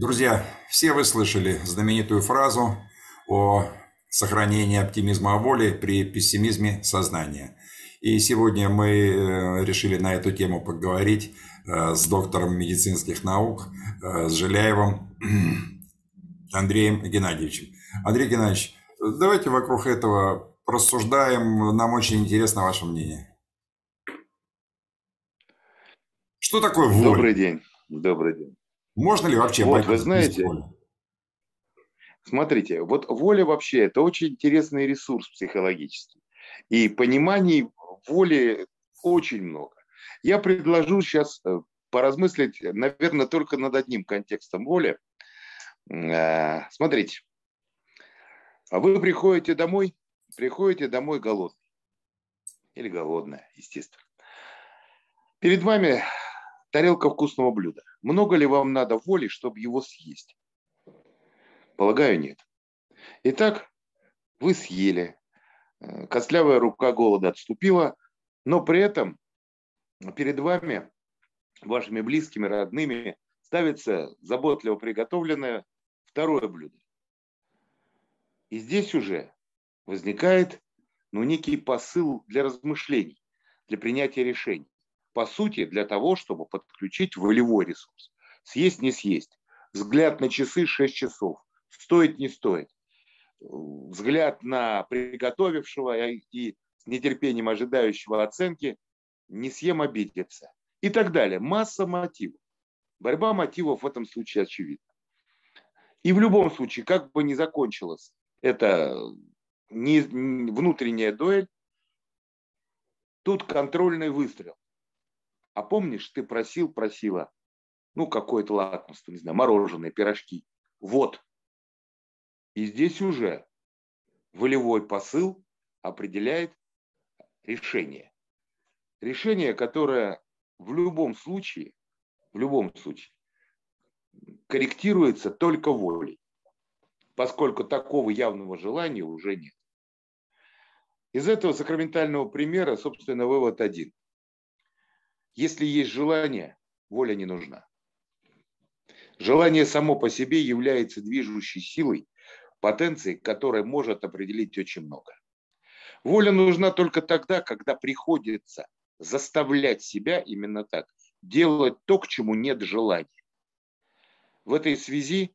Друзья, все вы слышали знаменитую фразу о сохранении оптимизма воли при пессимизме сознания. И сегодня мы э, решили на эту тему поговорить э, с доктором медицинских наук, э, с Жиляевым Андреем Геннадьевичем. Андрей Геннадьевич, давайте вокруг этого рассуждаем. Нам очень интересно ваше мнение. Что такое воля? Добрый день. Добрый день. Можно ли вообще вот, вы знаете, смотрите, вот воля вообще это очень интересный ресурс психологический. И пониманий воли очень много. Я предложу сейчас э, поразмыслить, наверное, только над одним контекстом воли. Э, смотрите, вы приходите домой, приходите домой голодный. Или голодная, естественно. Перед вами тарелка вкусного блюда. Много ли вам надо воли, чтобы его съесть? Полагаю, нет. Итак, вы съели. Э, костлявая рука голода отступила, но при этом перед вами, вашими близкими, родными, ставится заботливо приготовленное второе блюдо. И здесь уже возникает ну, некий посыл для размышлений, для принятия решений по сути, для того, чтобы подключить волевой ресурс. Съесть, не съесть. Взгляд на часы 6 часов. Стоит, не стоит. Взгляд на приготовившего и с нетерпением ожидающего оценки не съем обидеться. И так далее. Масса мотивов. Борьба мотивов в этом случае очевидна. И в любом случае, как бы ни закончилась эта внутренняя дуэль, тут контрольный выстрел. А помнишь, ты просил, просила, ну, какое-то лакомство, не знаю, мороженое, пирожки. Вот. И здесь уже волевой посыл определяет решение. Решение, которое в любом случае, в любом случае, корректируется только волей, поскольку такого явного желания уже нет. Из этого сакраментального примера, собственно, вывод один. Если есть желание, воля не нужна. Желание само по себе является движущей силой, потенцией, которая может определить очень много. Воля нужна только тогда, когда приходится заставлять себя именно так, делать то, к чему нет желания. В этой связи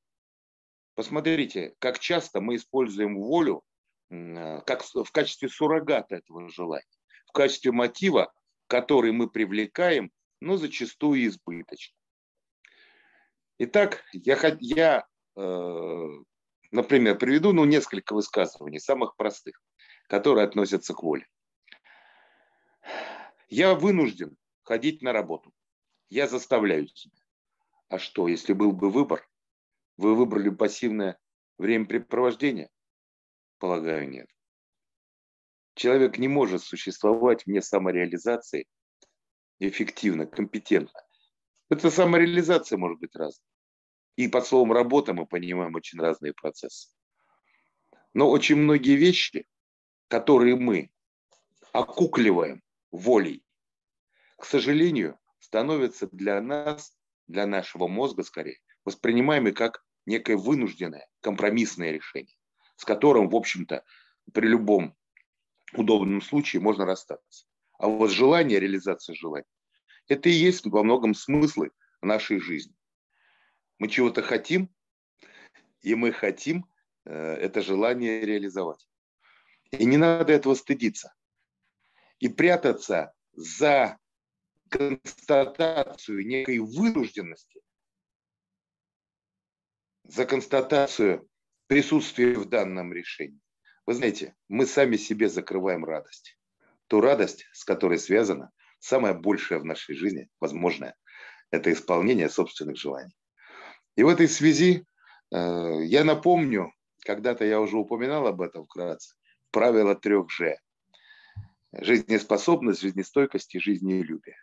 посмотрите, как часто мы используем волю как в качестве суррогата этого желания, в качестве мотива который мы привлекаем, но зачастую избыточно. Итак, я, я э, например, приведу ну, несколько высказываний, самых простых, которые относятся к воле. Я вынужден ходить на работу. Я заставляю себя. А что, если был бы выбор? Вы выбрали пассивное времяпрепровождение? Полагаю, нет. Человек не может существовать вне самореализации эффективно, компетентно. Это самореализация может быть разной. И под словом работа мы понимаем очень разные процессы. Но очень многие вещи, которые мы окукливаем волей, к сожалению, становятся для нас, для нашего мозга скорее, воспринимаемы как некое вынужденное, компромиссное решение, с которым, в общем-то, при любом удобном случае можно расстаться. А вот желание, реализация желания, это и есть во многом смыслы нашей жизни. Мы чего-то хотим, и мы хотим э, это желание реализовать. И не надо этого стыдиться. И прятаться за констатацию некой вынужденности, за констатацию присутствия в данном решении. Вы знаете, мы сами себе закрываем радость. Ту радость, с которой связана самое большее в нашей жизни, возможное, это исполнение собственных желаний. И в этой связи э, я напомню, когда-то я уже упоминал об этом вкратце, правило трех Ж. Жизнеспособность, жизнестойкость и жизнелюбие.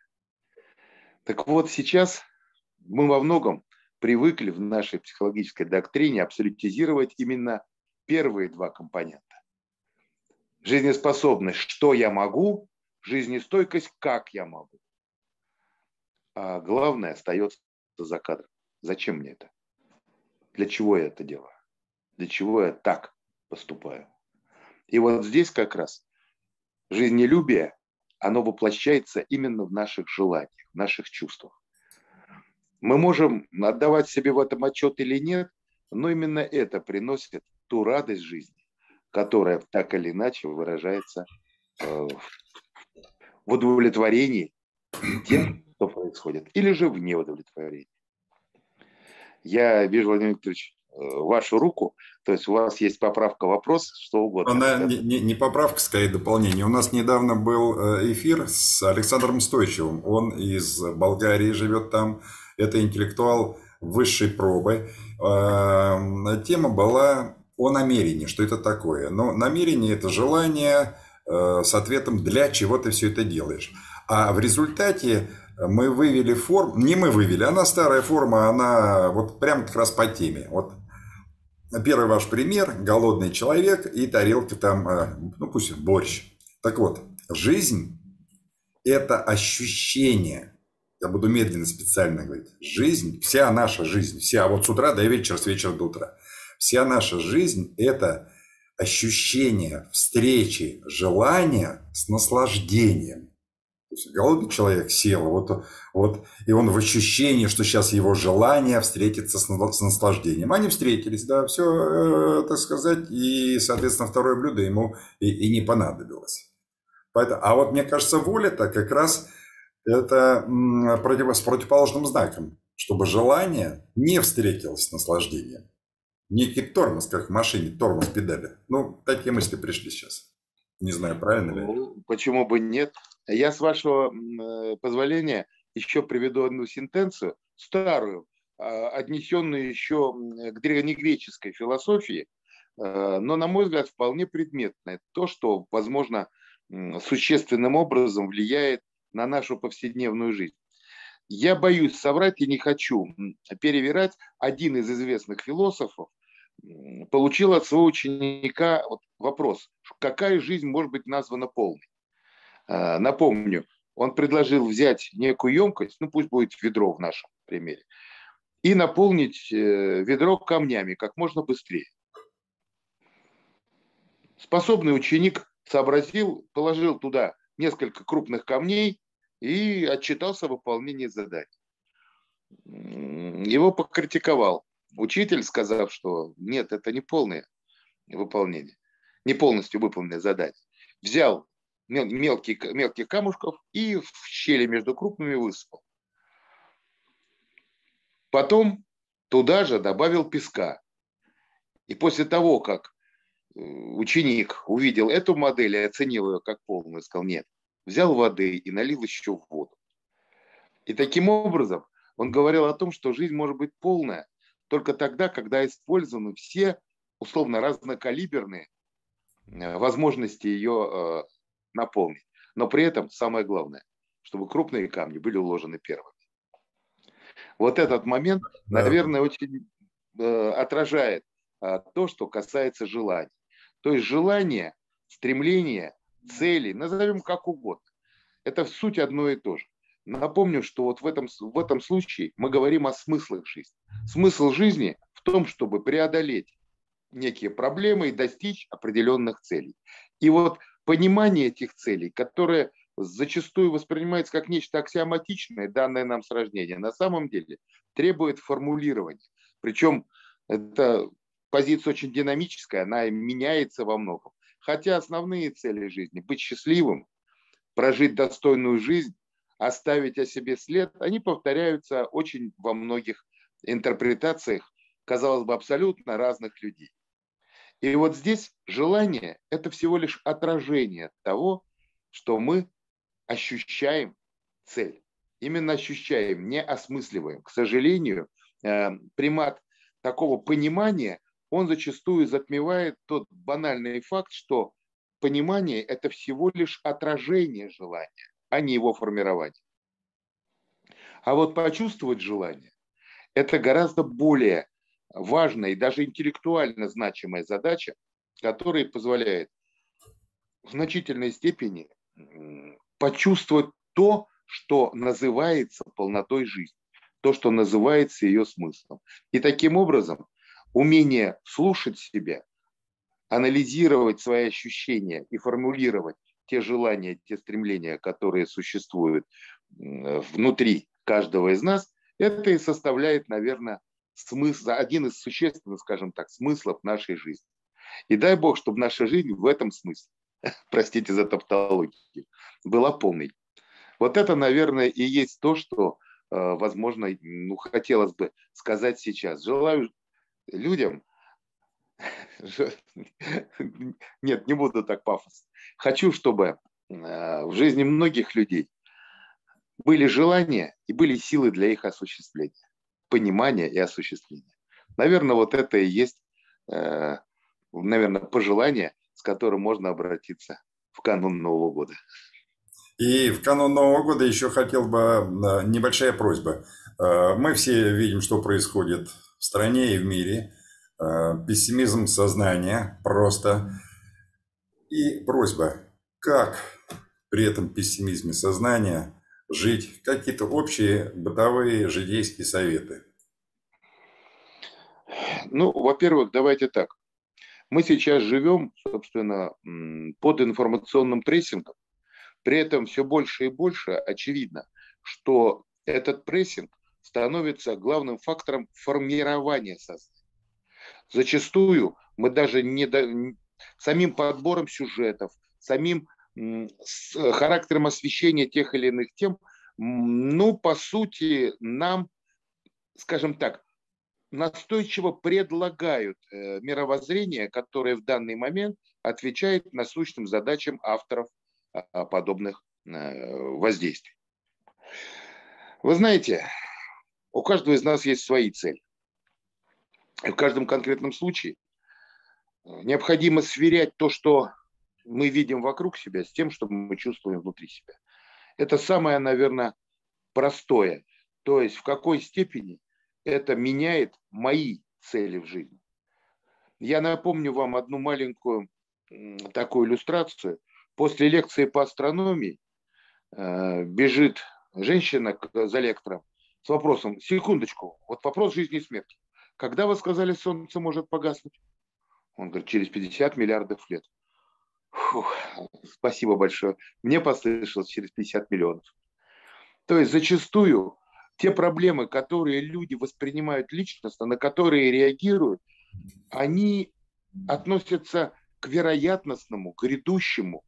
Так вот, сейчас мы во многом привыкли в нашей психологической доктрине абсолютизировать именно первые два компонента. Жизнеспособность, что я могу, жизнестойкость, как я могу. А главное остается за кадром. Зачем мне это? для чего я это делаю, для чего я так поступаю. И вот здесь как раз жизнелюбие, оно воплощается именно в наших желаниях, в наших чувствах. Мы можем отдавать себе в этом отчет или нет, но именно это приносит ту радость жизни, которая так или иначе выражается э, в удовлетворении тем, что происходит, или же в неудовлетворении. Я вижу, Владимир Викторович, э, вашу руку, то есть у вас есть поправка, вопрос, что угодно. Она не, не, не поправка, скорее дополнение. У нас недавно был э, эфир с Александром Стойчевым. Он из Болгарии живет там. Это интеллектуал высшей пробы. Эм, тема была о намерении, что это такое. Но намерение – это желание э, с ответом, для чего ты все это делаешь. А в результате мы вывели форму, не мы вывели, она старая форма, она вот прям как раз по теме. Вот первый ваш пример, голодный человек и тарелка там, э, ну пусть борщ. Так вот, жизнь – это ощущение. Я буду медленно специально говорить. Жизнь, вся наша жизнь, вся вот с утра до вечера, с вечера до утра. Вся наша жизнь – это ощущение встречи желания с наслаждением. То есть голодный человек сел, вот, вот, и он в ощущении, что сейчас его желание встретиться с, с наслаждением. Они встретились, да, все, э, так сказать, и, соответственно, второе блюдо ему и, и не понадобилось. Поэтому, а вот мне кажется, воля-то как раз это против, с противоположным знаком, чтобы желание не встретилось с наслаждением. Некий тормоз, как в машине, тормоз педали. Ну, такие мысли пришли сейчас. Не знаю, правильно ли. Ну, почему бы нет? Я, с вашего э, позволения, еще приведу одну сентенцию, старую, а, отнесенную еще к древнегреческой философии, э, но, на мой взгляд, вполне предметное. То, что, возможно, существенным образом влияет на нашу повседневную жизнь. Я боюсь соврать и не хочу перевирать. Один из известных философов получил от своего ученика вопрос, какая жизнь может быть названа полной. А, напомню, он предложил взять некую емкость, ну пусть будет ведро в нашем примере, и наполнить э, ведро камнями как можно быстрее. Способный ученик сообразил, положил туда несколько крупных камней и отчитался о выполнении задания. Его покритиковал учитель, сказав, что нет, это не полное выполнение, не полностью выполненное задание. Взял мелких, мелких камушков и в щели между крупными высыпал. Потом туда же добавил песка. И после того, как э, ученик увидел эту модель и оценил ее как полную, сказал, нет, взял воды и налил еще в воду. И таким образом он говорил о том, что жизнь может быть полная только тогда, когда использованы все условно разнокалиберные э, возможности ее э, наполнить. Но при этом самое главное, чтобы крупные камни были уложены первыми. Вот этот момент, да. наверное, очень э, отражает то, что касается желаний. То есть желание, стремление, цели, назовем как угодно. Это в суть одно и то же. Напомню, что вот в этом, в этом случае мы говорим о смыслах жизни. Смысл жизни в том, чтобы преодолеть некие проблемы и достичь определенных целей. И вот понимание этих целей, которое зачастую воспринимается как нечто аксиоматичное, данное нам с рождения, на самом деле требует формулирования. Причем эта позиция очень динамическая, она меняется во многом. Хотя основные цели жизни – быть счастливым, прожить достойную жизнь, оставить о себе след, они повторяются очень во многих интерпретациях, казалось бы, абсолютно разных людей. И вот здесь желание – это всего лишь отражение того, что мы ощущаем цель. Именно ощущаем, не осмысливаем. К сожалению, э, примат такого понимания, он зачастую затмевает тот банальный факт, что понимание – это всего лишь отражение желания, а не его формирование. А вот почувствовать желание – это гораздо более важная и даже интеллектуально значимая задача, которая позволяет в значительной степени почувствовать то, что называется полнотой жизни, то, что называется ее смыслом. И таким образом умение слушать себя, анализировать свои ощущения и формулировать те желания, те стремления, которые существуют внутри каждого из нас, это и составляет, наверное, смысл, один из существенных, скажем так, смыслов нашей жизни. И дай Бог, чтобы наша жизнь в этом смысле, простите за тавтологию, была полной. Вот это, наверное, и есть то, что, э, возможно, ну, хотелось бы сказать сейчас. Желаю людям, нет, не буду так пафосно, хочу, чтобы э, в жизни многих людей были желания и были силы для их осуществления, понимания и осуществления. Наверное, вот это и есть, э, наверное, пожелание, с которым можно обратиться в канун Нового года. И в канун Нового года еще хотел бы э, небольшая просьба. Мы все видим, что происходит в стране и в мире. Пессимизм сознания просто. И просьба, как при этом пессимизме сознания жить, какие-то общие бытовые житейские советы? Ну, во-первых, давайте так. Мы сейчас живем, собственно, под информационным прессингом. При этом все больше и больше очевидно, что этот прессинг становится главным фактором формирования сознания. Зачастую мы даже не до... самим подбором сюжетов, самим с э, характером освещения тех или иных тем, ну, по сути, нам, скажем так, настойчиво предлагают э, мировоззрение, которое в данный момент отвечает насущным задачам авторов а, подобных э, воздействий. Вы знаете, у каждого из нас есть свои цели. В каждом конкретном случае необходимо сверять то, что мы видим вокруг себя с тем, что мы чувствуем внутри себя. Это самое, наверное, простое. То есть в какой степени это меняет мои цели в жизни. Я напомню вам одну маленькую такую иллюстрацию. После лекции по астрономии э, бежит женщина за лектором с вопросом, секундочку, вот вопрос жизни и смерти. Когда вы сказали, солнце может погаснуть? Он говорит, через 50 миллиардов лет. Фух, спасибо большое. Мне послышалось через 50 миллионов. То есть зачастую те проблемы, которые люди воспринимают личностно, на которые реагируют, они относятся к вероятностному, к грядущему.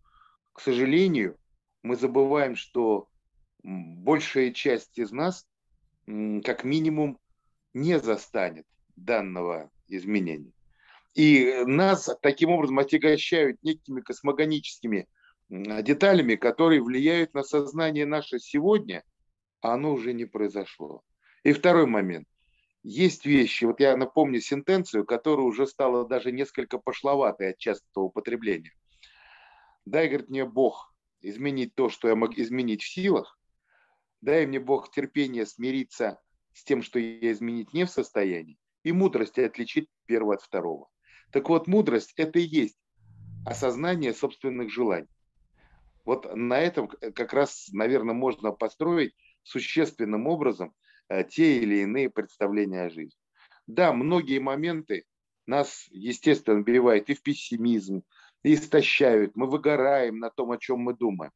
К сожалению, мы забываем, что большая часть из нас, как минимум, не застанет данного изменения. И нас таким образом отягощают некими космогоническими деталями, которые влияют на сознание наше сегодня, а оно уже не произошло. И второй момент. Есть вещи, вот я напомню сентенцию, которая уже стала даже несколько пошловатой от частого употребления. Дай, говорит, мне Бог изменить то, что я мог изменить в силах. Дай мне Бог терпение смириться с тем, что я изменить не в состоянии. И мудрости отличить первого от второго. Так вот, мудрость – это и есть осознание собственных желаний. Вот на этом как раз, наверное, можно построить существенным образом э, те или иные представления о жизни. Да, многие моменты нас, естественно, убивают и в пессимизм, и истощают. Мы выгораем на том, о чем мы думаем.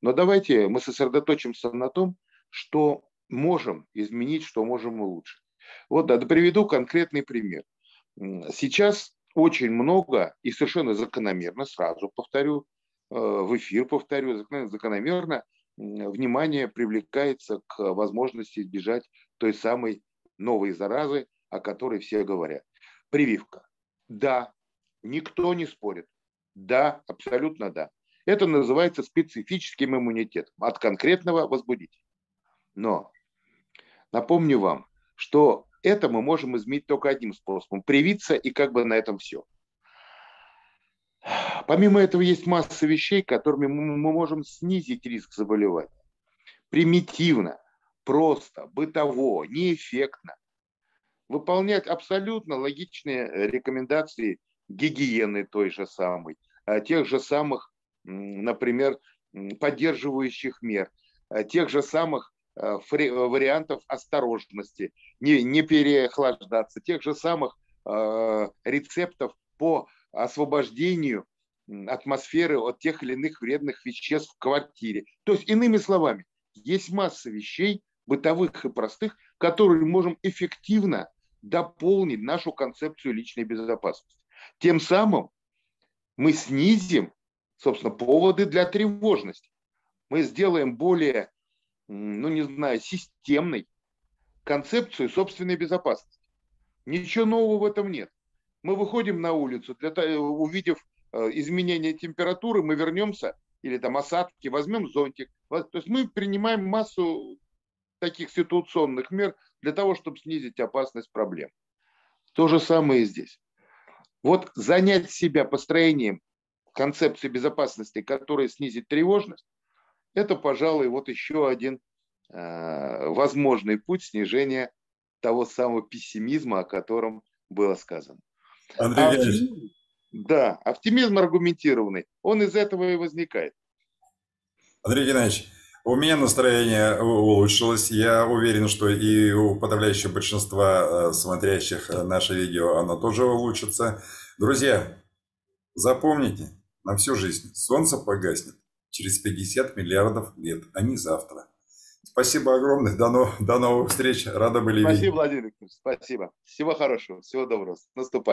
Но давайте мы сосредоточимся на том, что можем изменить, что можем улучшить. Вот да, приведу конкретный пример. Сейчас очень много и совершенно закономерно, сразу повторю, э, в эфир повторю, закономерно внимание привлекается к возможности избежать той самой новой заразы, о которой все говорят. Прививка. Да, никто не спорит. Да, абсолютно да. Это называется специфическим иммунитетом от конкретного возбудителя. Но напомню вам, что это мы можем изменить только одним способом – привиться, и как бы на этом все. Помимо этого есть масса вещей, которыми мы можем снизить риск заболевания. Примитивно, просто, бытово, неэффектно. Выполнять абсолютно логичные рекомендации гигиены той же самой, а тех же самых, например, поддерживающих мер, а тех же самых Э, вариантов осторожности, не, не переохлаждаться, тех же самых э, рецептов по освобождению атмосферы от тех или иных вредных веществ в квартире. То есть, иными словами, есть масса вещей, бытовых и простых, которые можем эффективно дополнить нашу концепцию личной безопасности. Тем самым мы снизим, собственно, поводы для тревожности. Мы сделаем более, ну не знаю, системной концепцию собственной безопасности. Ничего нового в этом нет. Мы выходим на улицу, для, увидев э, изменение температуры, мы вернемся, или там осадки, возьмем зонтик. То есть мы принимаем массу таких ситуационных мер для того, чтобы снизить опасность проблем. То же самое и здесь. Вот занять себя построением концепции безопасности, которая снизит тревожность, это, пожалуй, вот еще один э, возможный путь снижения того самого пессимизма, о котором было сказано. Андрей а оптимизм, да, оптимизм аргументированный, он из этого и возникает. Андрей Геннадьевич, у меня настроение улучшилось. Я уверен, что и у подавляющего большинства э, смотрящих наше видео оно тоже улучшится. Друзья, запомните на всю жизнь, солнце погаснет через 50 миллиардов лет, а не завтра. Спасибо огромное. До, новых, до новых встреч. Рада были Спасибо, видеть. Владимир Викторович. Спасибо. Всего хорошего. Всего доброго. Наступай.